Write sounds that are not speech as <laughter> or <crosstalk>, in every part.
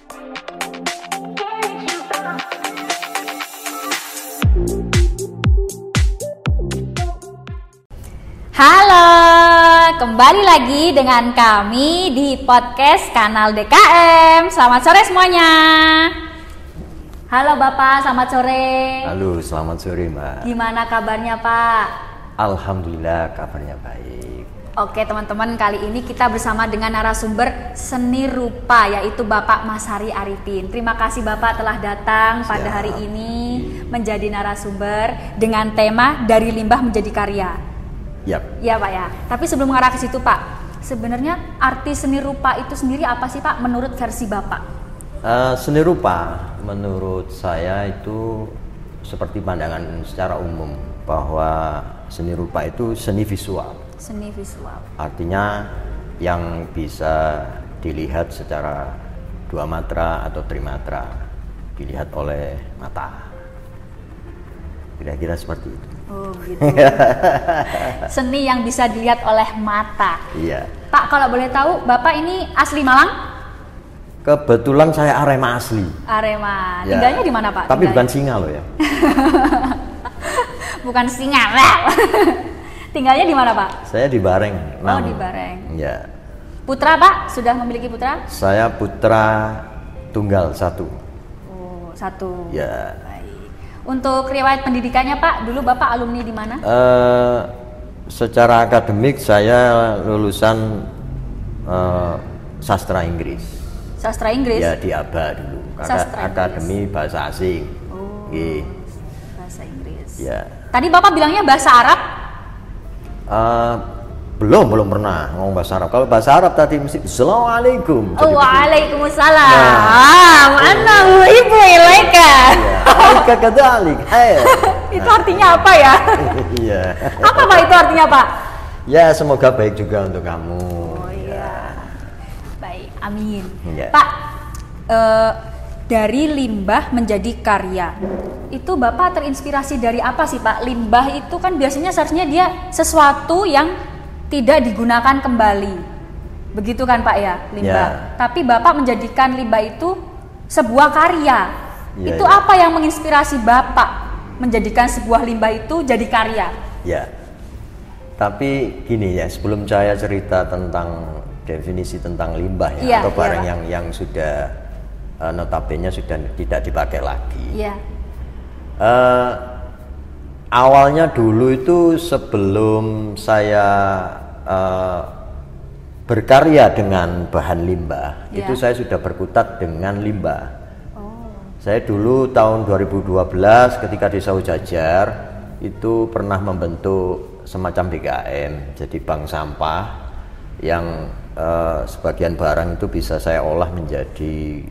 Halo, kembali lagi dengan kami di podcast kanal DKM. Selamat sore semuanya. Halo Bapak, selamat sore. Halo, selamat sore Mbak. Gimana kabarnya Pak? Alhamdulillah kabarnya baik. Oke teman-teman, kali ini kita bersama dengan narasumber seni rupa yaitu Bapak Masari Arifin. Terima kasih Bapak telah datang pada Siap. hari ini menjadi narasumber dengan tema dari limbah menjadi karya. Yap. Ya Pak ya. Tapi sebelum mengarah ke situ Pak, sebenarnya arti seni rupa itu sendiri apa sih Pak menurut versi Bapak? Eh, seni rupa menurut saya itu seperti pandangan secara umum bahwa seni rupa itu seni visual. Seni visual. Artinya yang bisa dilihat secara dua matra atau trimatra, dilihat oleh mata. Kira-kira seperti itu. Oh gitu. <laughs> seni yang bisa dilihat oleh mata. Iya. Pak kalau boleh tahu Bapak ini asli Malang? Kebetulan saya Arema asli. Arema. Ya. Tinggalnya di mana Pak? Tapi Tinggalnya? bukan singa loh ya. <laughs> bukan singa. Tinggalnya di mana Pak? Saya di Bareng. Oh, enam. di Bareng. Ya. Putra Pak sudah memiliki putra? Saya putra tunggal satu. Oh satu. Ya. Baik. Untuk riwayat pendidikannya Pak, dulu Bapak alumni di mana? Eh, secara akademik saya lulusan eh, sastra Inggris. Sastra Inggris. Ya di ABA dulu. Sastra Inggris. Akademi Bahasa Asing. Oh. Nggih. Bahasa Inggris. Ya. Tadi Bapak bilangnya bahasa Arab? Eh, belum belum pernah ngomong bahasa Arab. Kalau bahasa Arab tadi mesti Assalamualaikum. Oh. Waalaikumsalam. Nah. Mana ibu ilaika. Ya, Alaika kadzalik. Hai. <laughs> itu artinya apa ya? <laughs> Iya. apa Pak itu artinya Pak? Ya semoga baik juga untuk kamu. Oh iya. Baik, amin. Iya. Pak, eh, dari limbah menjadi karya. Itu Bapak terinspirasi dari apa sih Pak? Limbah itu kan biasanya seharusnya dia sesuatu yang tidak digunakan kembali. Begitu kan Pak ya, limbah. Ya. Tapi Bapak menjadikan limbah itu sebuah karya. Ya, itu ya. apa yang menginspirasi Bapak menjadikan sebuah limbah itu jadi karya? Ya. Tapi gini ya, sebelum saya cerita tentang definisi tentang limbah ya Iya, atau barang Pak. yang yang sudah eh, notabene sudah tidak dipakai lagi. Iya. Eh, awalnya dulu itu sebelum saya eh, berkarya dengan bahan limbah, Iya. itu saya sudah berkutat dengan limbah. Oh. Saya dulu tahun 2012 ketika di Sau Jajar itu pernah membentuk semacam BKM, jadi bank sampah yang eh, sebagian barang itu bisa saya olah menjadi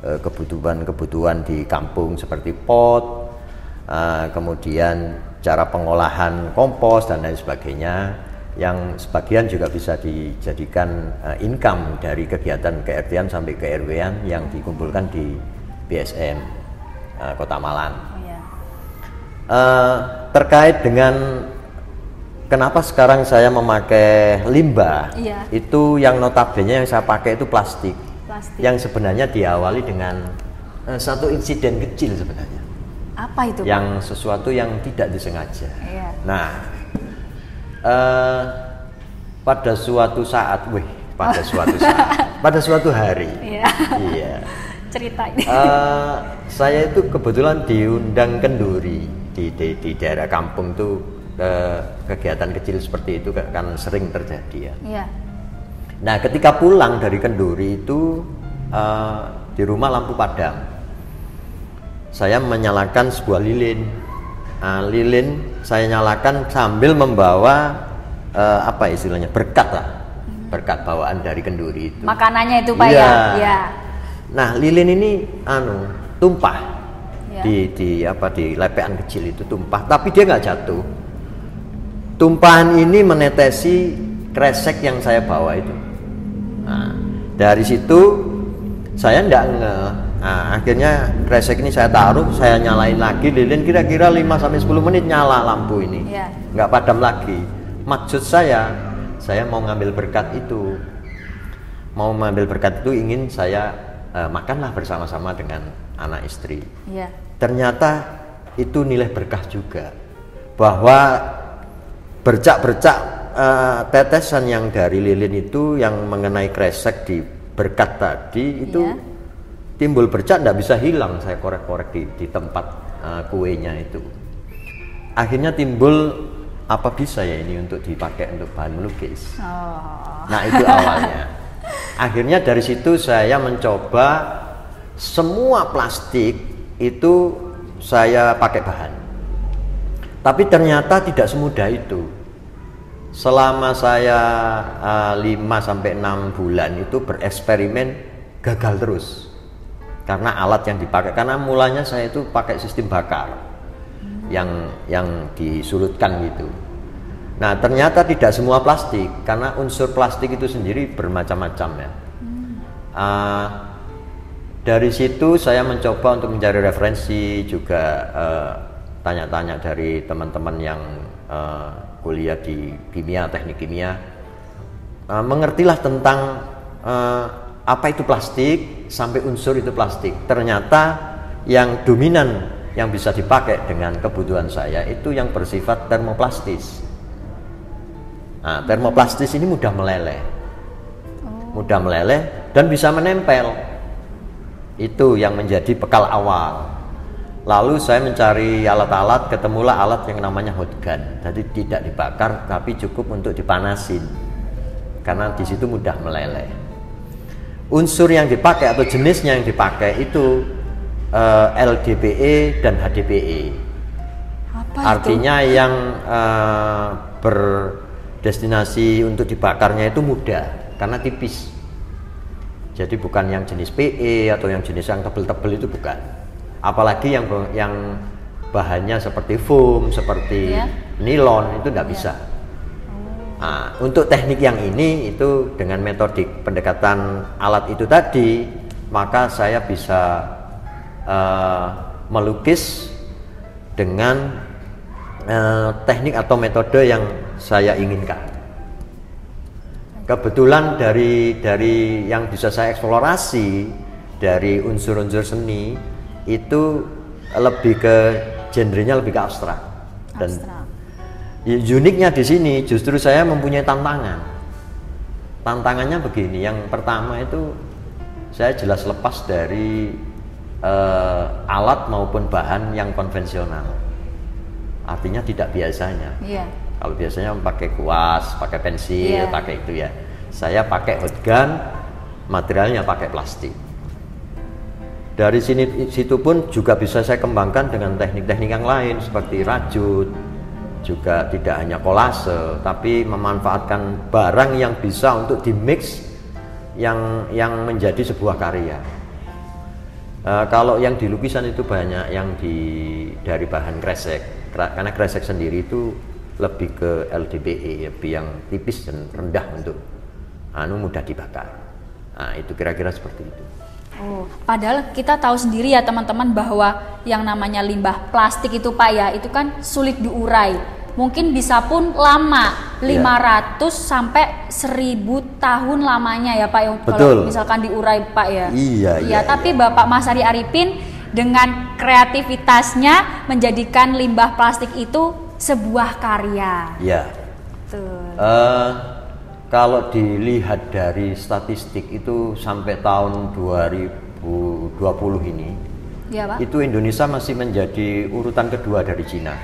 kebutuhan-kebutuhan di kampung seperti pot, eh, kemudian cara pengolahan kompos dan lain sebagainya yang sebagian juga bisa dijadikan eh, income dari kegiatan ke-RT-an sampai ke RW-an yang dikumpulkan di BSM eh, Kota Malang. Oh ya. Eh, terkait dengan kenapa sekarang saya memakai limbah, Iya. itu yang notabene yang saya pakai itu plastik, Plastik. yang sebenarnya diawali dengan eh, satu insiden kecil sebenarnya, Apa itu? Pak? yang sesuatu yang tidak disengaja. Iya. Nah, eh, pada suatu saat, wih, pada suatu saat, <laughs> pada suatu hari, Iya. iya. Cerita ini. Eh, saya itu kebetulan diundang kenduri di, di, di daerah kampung tuh eh, kegiatan kecil seperti itu kan sering terjadi ya. Iya. Nah ketika pulang dari kenduri itu eh, di rumah lampu padam, saya menyalakan sebuah lilin. Nah, lilin saya nyalakan sambil membawa eh, apa istilahnya berkat lah, berkat bawaan dari kenduri itu. Makanannya itu Pak Iya. ya? Iya. Nah, lilin ini anu tumpah Ya. di di apa di lepean kecil itu tumpah, tapi dia nggak jatuh. Tumpahan ini menetesi kresek yang saya bawa itu. Nah, dari situ saya ndak nge Nah, akhirnya kresek ini saya taruh, saya nyalain lagi lilin kira-kira 5 sampai 10 menit nyala lampu ini. Iya. Nggak padam lagi. Maksud saya, saya mau ngambil berkat itu. Mau mengambil berkat itu ingin saya eh, makanlah bersama-sama dengan anak istri. Iya. Ternyata itu nilai berkah juga bahwa bercak-bercak eh, tetesan yang dari lilin itu yang mengenai kresek di berkat tadi itu Iya. timbul bercak tidak bisa hilang saya korek-korek di, di tempat eh, kuenya itu. Akhirnya timbul apa bisa ya ini untuk dipakai untuk bahan melukis. Oh. Nah itu awalnya. <laughs> Akhirnya dari situ saya mencoba semua plastik itu saya pakai bahan. Tapi ternyata tidak semudah itu. Selama saya uh, 5 sampai 6 bulan itu bereksperimen gagal terus. Karena alat yang dipakai karena mulanya saya itu pakai sistem bakar yang yang disulutkan gitu. Nah ternyata tidak semua plastik karena unsur plastik itu sendiri bermacam-macam ya. Ah, dari situ saya mencoba untuk mencari referensi juga eh, tanya-tanya dari teman-teman yang eh, kuliah di kimia teknik kimia. Eh, mengertilah tentang eh, apa itu plastik sampai unsur itu plastik. Ternyata yang dominan yang bisa dipakai dengan kebutuhan saya itu yang bersifat termoplastis. Nah, termoplastis ini mudah meleleh, mudah meleleh dan bisa menempel. Itu yang menjadi bekal awal. Lalu saya mencari alat-alat, ketemulah alat yang namanya hot gun. Jadi tidak dibakar, tapi cukup untuk dipanasin. Karena di situ mudah meleleh. Unsur yang dipakai atau jenisnya yang dipakai itu eh, LDPE dan HDPE. Apa Artinya yang eh, berdestinasi untuk dibakarnya itu mudah karena tipis. Jadi bukan yang jenis PE atau yang jenis yang tebel-tebel itu bukan. Apalagi yang yang bahannya seperti foam, seperti Iya. nilon itu tidak bisa. Nah, untuk teknik yang ini itu dengan metodik pendekatan alat itu tadi, maka saya bisa eh, melukis dengan eh, teknik atau metode yang saya inginkan. Kebetulan dari dari yang bisa saya eksplorasi dari unsur-unsur seni itu lebih ke genrenya lebih ke abstrak dan Abstrak. Ya, uniknya di sini justru saya mempunyai tantangan. Tantangannya begini, yang pertama itu saya jelas lepas dari eh, alat maupun bahan yang konvensional. Artinya tidak biasanya. Iya. Kalau biasanya pakai kuas, pakai pensil, Iya. pakai itu ya. Saya pakai hot gun, materialnya pakai plastik. Dari sini situ pun juga bisa saya kembangkan dengan teknik-teknik yang lain seperti rajut, juga tidak hanya kolase, tapi memanfaatkan barang yang bisa untuk dimix yang yang menjadi sebuah karya. Eh, kalau yang di lukisan itu banyak yang di dari bahan kresek, karena kresek sendiri itu lebih ke LDPE, lebih yang tipis dan rendah untuk anu mudah dibakar. Nah, itu kira-kira seperti itu. Oh, padahal kita tahu sendiri ya teman-teman bahwa yang namanya limbah plastik itu Pak ya, itu kan sulit diurai. Mungkin bisa pun lama, Iya. 500 sampai 1000 tahun lamanya ya Pak ya Betul. kalau misalkan diurai Pak ya. Iya, iya, tapi Bapak Mas Ari Arifin dengan kreativitasnya menjadikan limbah plastik itu sebuah karya. Ya, Tuh. eh, kalau dilihat dari statistik itu sampai tahun 2020 ini, Ya Pak. itu Indonesia masih menjadi urutan kedua dari Cina.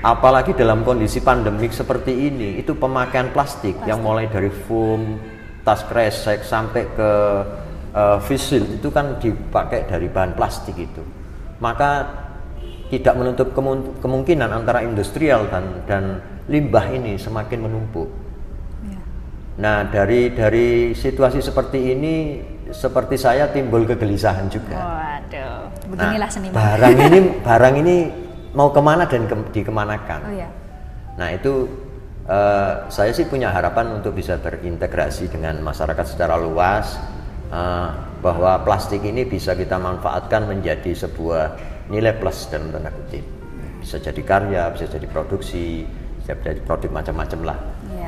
Apalagi dalam kondisi pandemik seperti ini, itu pemakaian plastik, yang mulai dari foam, tas kresek sampai ke eh, face shield itu kan dipakai dari bahan plastik itu. Maka tidak menutup kemun- kemungkinan antara industrial dan dan limbah ini semakin menumpuk. Nah, dari dari situasi seperti ini seperti saya timbul kegelisahan juga. Waduh, Nah, beginilah seniman. barang ini <laughs> barang ini mau ke mana dan ke- dikemanakan. Oh ya. Nah itu eh, saya sih punya harapan untuk bisa berintegrasi dengan masyarakat secara luas eh, bahwa plastik ini bisa kita manfaatkan menjadi sebuah nilai plus dalam tanda kutip. Bisa jadi karya, bisa jadi produksi, bisa jadi produk macam-macam lah.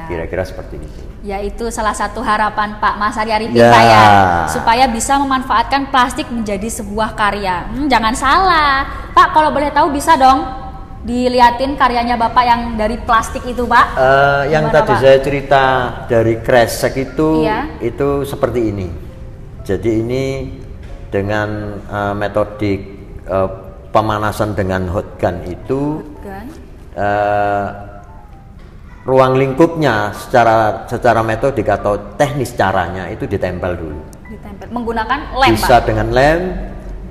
Kira-kira seperti itu. Ya itu salah satu harapan Pak Mas Ari Arifin Ya. Ya supaya bisa memanfaatkan plastik menjadi sebuah karya. Hmm, jangan salah, Pak. Kalau boleh tahu bisa dong diliatin karyanya Bapak yang dari plastik itu, Pak. Eh, yang Gimana, tadi Pak? saya cerita dari kresek itu Iya. itu seperti ini. Jadi ini dengan eh, metodik eh, pemanasan dengan hot gun itu Kan? eh, ruang lingkupnya secara secara metodik atau teknis caranya itu ditempel dulu. Ditempel menggunakan lem, bisa Pak. dengan lem,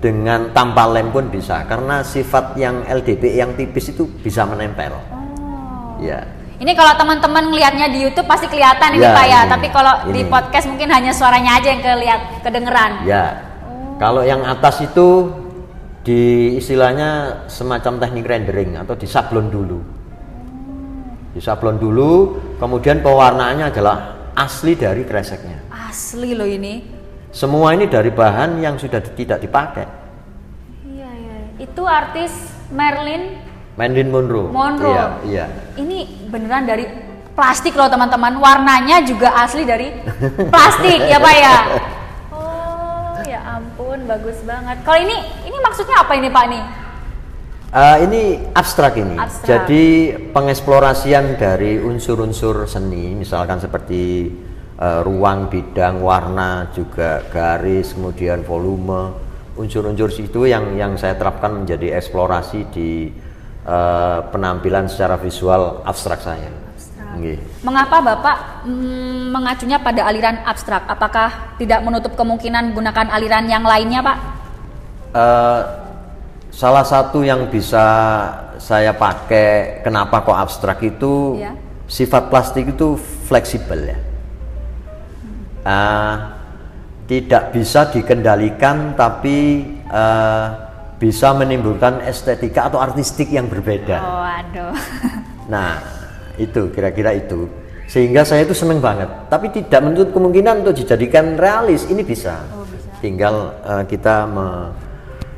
dengan tanpa lem pun bisa karena sifat yang LDP yang tipis itu bisa menempel. Oh. Ya. Ini kalau teman-teman ngelihatnya di YouTube pasti kelihatan ini Ya, Pak ya, ini. tapi kalau di Ini. podcast mungkin hanya suaranya aja yang kelihat kedengeran. Ya. Kalau yang atas itu di istilahnya semacam teknik rendering atau disablon dulu. Disablon dulu, kemudian pewarnaannya adalah asli dari kreseknya. Asli loh ini. Semua ini dari bahan yang sudah tidak dipakai. Iya, iya. Itu artis Merlin Marilyn Monroe. Monroe. Iya, iya. Ini beneran dari plastik loh teman-teman. Warnanya juga asli dari plastik ya Pak ya. <laughs> Oh ya ampun bagus banget. Kalau ini ini maksudnya apa ini Pak nih? Eh, ini abstrak ini. Abstrak. Jadi pengeksplorasian dari unsur-unsur seni, misalkan seperti eh, ruang, bidang, warna, juga garis, kemudian volume, unsur-unsur itu yang yang saya terapkan menjadi eksplorasi di eh, penampilan secara visual abstrak saya. Nggih. Mengapa Bapak mm, mengacunya pada aliran abstrak? Apakah tidak menutup kemungkinan gunakan aliran yang lainnya Pak? Eh, salah satu yang bisa saya pakai kenapa kok abstrak itu Iya. sifat plastik itu fleksibel ya Eh, tidak bisa dikendalikan tapi eh, bisa menimbulkan estetika atau artistik yang berbeda Oh aduh. <laughs> Nah, itu kira-kira itu. Sehingga saya itu seneng banget. Tapi tidak menutup kemungkinan untuk dijadikan realis. Ini bisa. Oh, bisa. Tinggal eh, kita me-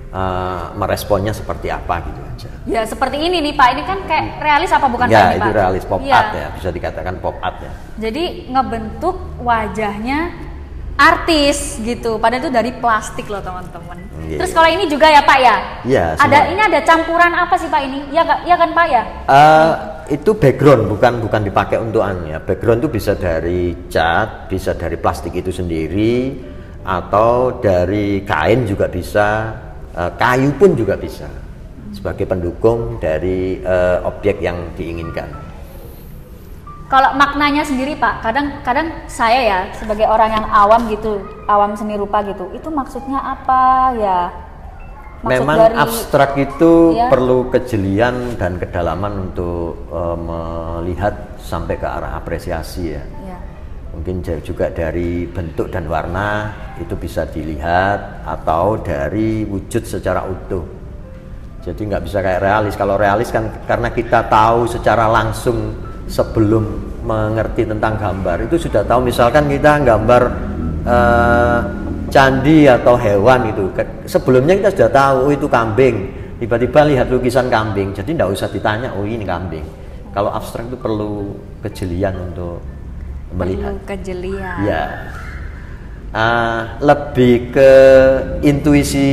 eh, meresponnya seperti apa gitu aja. ya seperti ini nih Pak. Ini kan kayak realis apa bukan Pak ya, itu Pak? realis pop Iya. art ya, bisa dikatakan pop art ya. Jadi ngebentuk wajahnya artis gitu. Padahal itu dari plastik loh teman-teman. Iya. Terus kalau ini juga ya Pak ya? Iya, Ada ini ada campuran apa sih Pak ini? Ya ya kan Pak ya? Eh, itu background bukan bukan dipakai untuk anu ya. Background itu bisa dari cat, bisa dari plastik itu sendiri atau dari kain juga bisa, eh, kayu pun juga bisa sebagai pendukung dari eh, objek yang diinginkan. Kalau maknanya sendiri Pak, kadang-kadang saya ya sebagai orang yang awam gitu, awam seni rupa gitu, itu maksudnya apa ya? Maksud Memang dari- abstrak itu Iya. perlu kejelian dan kedalaman untuk eh, melihat sampai ke arah apresiasi ya. Mungkin juga dari bentuk dan warna itu bisa dilihat atau dari wujud secara utuh. Jadi nggak bisa kayak realis. Kalau realis kan karena kita tahu secara langsung sebelum mengerti tentang gambar itu sudah tahu. Misalkan kita gambar eh, candi atau hewan itu, sebelumnya kita sudah tahu oh itu kambing. Tiba-tiba lihat lukisan kambing, jadi nggak usah ditanya oh ini kambing. Kalau abstrak itu perlu kejelian untuk melihat. Perlu kejelian. Ya, Ah, lebih ke intuisi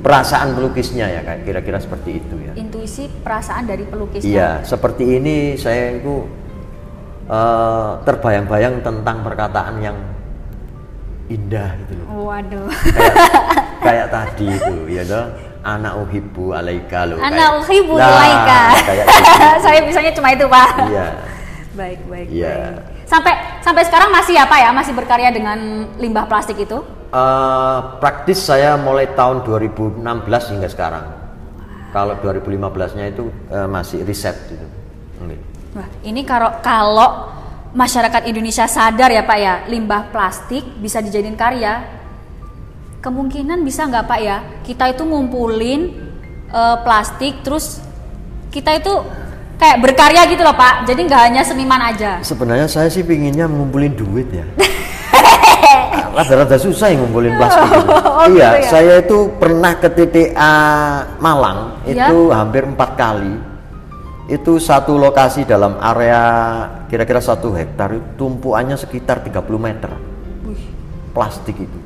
perasaan pelukisnya ya, kayak kira-kira seperti itu ya. Intuisi perasaan dari pelukisnya. Iya, seperti ini saya itu eh, terbayang-bayang tentang perkataan yang indah gitu loh. Waduh. Kayak, kayak <laughs> tadi itu, ya toh. Anak uhibbu alaika loh. Anak uhibbu Nah, alaika. Kayak gitu. <laughs> Saya bisanya cuma itu, Pak. Iya. Baik, baik, Iya. baik. Sampai sampai sekarang masih Pak ya? Masih berkarya dengan limbah plastik itu? Eh, praktis saya mulai tahun 2016 hingga sekarang. Kalau 2015-nya itu eh, masih riset gitu. Oke. Wah, ini kalau kalau masyarakat Indonesia sadar ya Pak ya, limbah plastik bisa dijadiin karya. Kemungkinan bisa nggak Pak ya? Kita itu ngumpulin eh, plastik, terus kita itu kayak berkarya gitu loh Pak. Jadi nggak hanya seniman aja. Sebenarnya saya sih pinginnya ngumpulin duit ya. <laughs> Rada-rada susah yang ngumpulin plastik. Oh, iya, gitu ya? saya itu pernah ke TTA Malang Iya? itu hampir empat kali. itu satu lokasi dalam area kira-kira satu hektar tumpuannya sekitar 30 meter plastik itu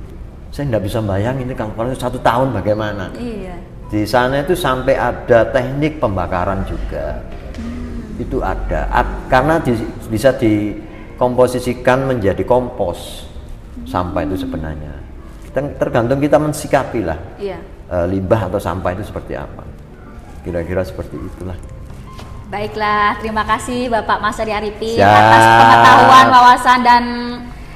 saya nggak bisa bayangin ini kalau kalau satu tahun bagaimana Iya. di sana itu sampai ada teknik pembakaran juga itu ada Ad- karena di- bisa dikomposisikan menjadi kompos sampah itu sebenarnya Kita- tergantung kita mensikapi lah Iya. eh, limbah atau sampah itu seperti apa kira-kira seperti itulah Baiklah, terima kasih Bapak Mas Ari Arifin Siap. atas pengetahuan, wawasan dan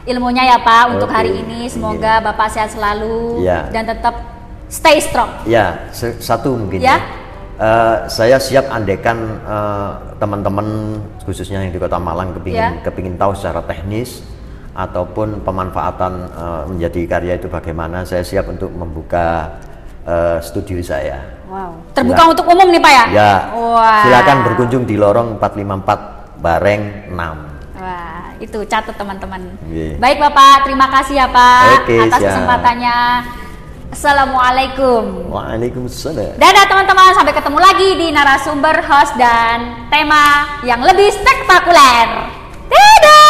ilmunya ya Pak untuk Oke. hari ini. Semoga Bapak sehat selalu Iya. dan tetap stay strong. Ya, satu mungkin Ya. Eh, saya siap andekan eh, teman-teman khususnya yang di Kota Malang kepingin Ya. kepingin tahu secara teknis ataupun pemanfaatan eh, menjadi karya itu bagaimana. Saya siap untuk membuka eh, studio saya. Wow. Terbuka Sila- untuk umum nih Pak ya? Ya, Wah. silakan berkunjung di lorong 454 Bareng 6. Wah, itu catat teman-teman. Iya. Baik Bapak, terima kasih ya Pak Oke, atas siap. kesempatannya. Assalamualaikum. Waalaikumsalam. Dadah teman-teman, sampai ketemu lagi di narasumber, host dan tema yang lebih spektakuler. Dadah.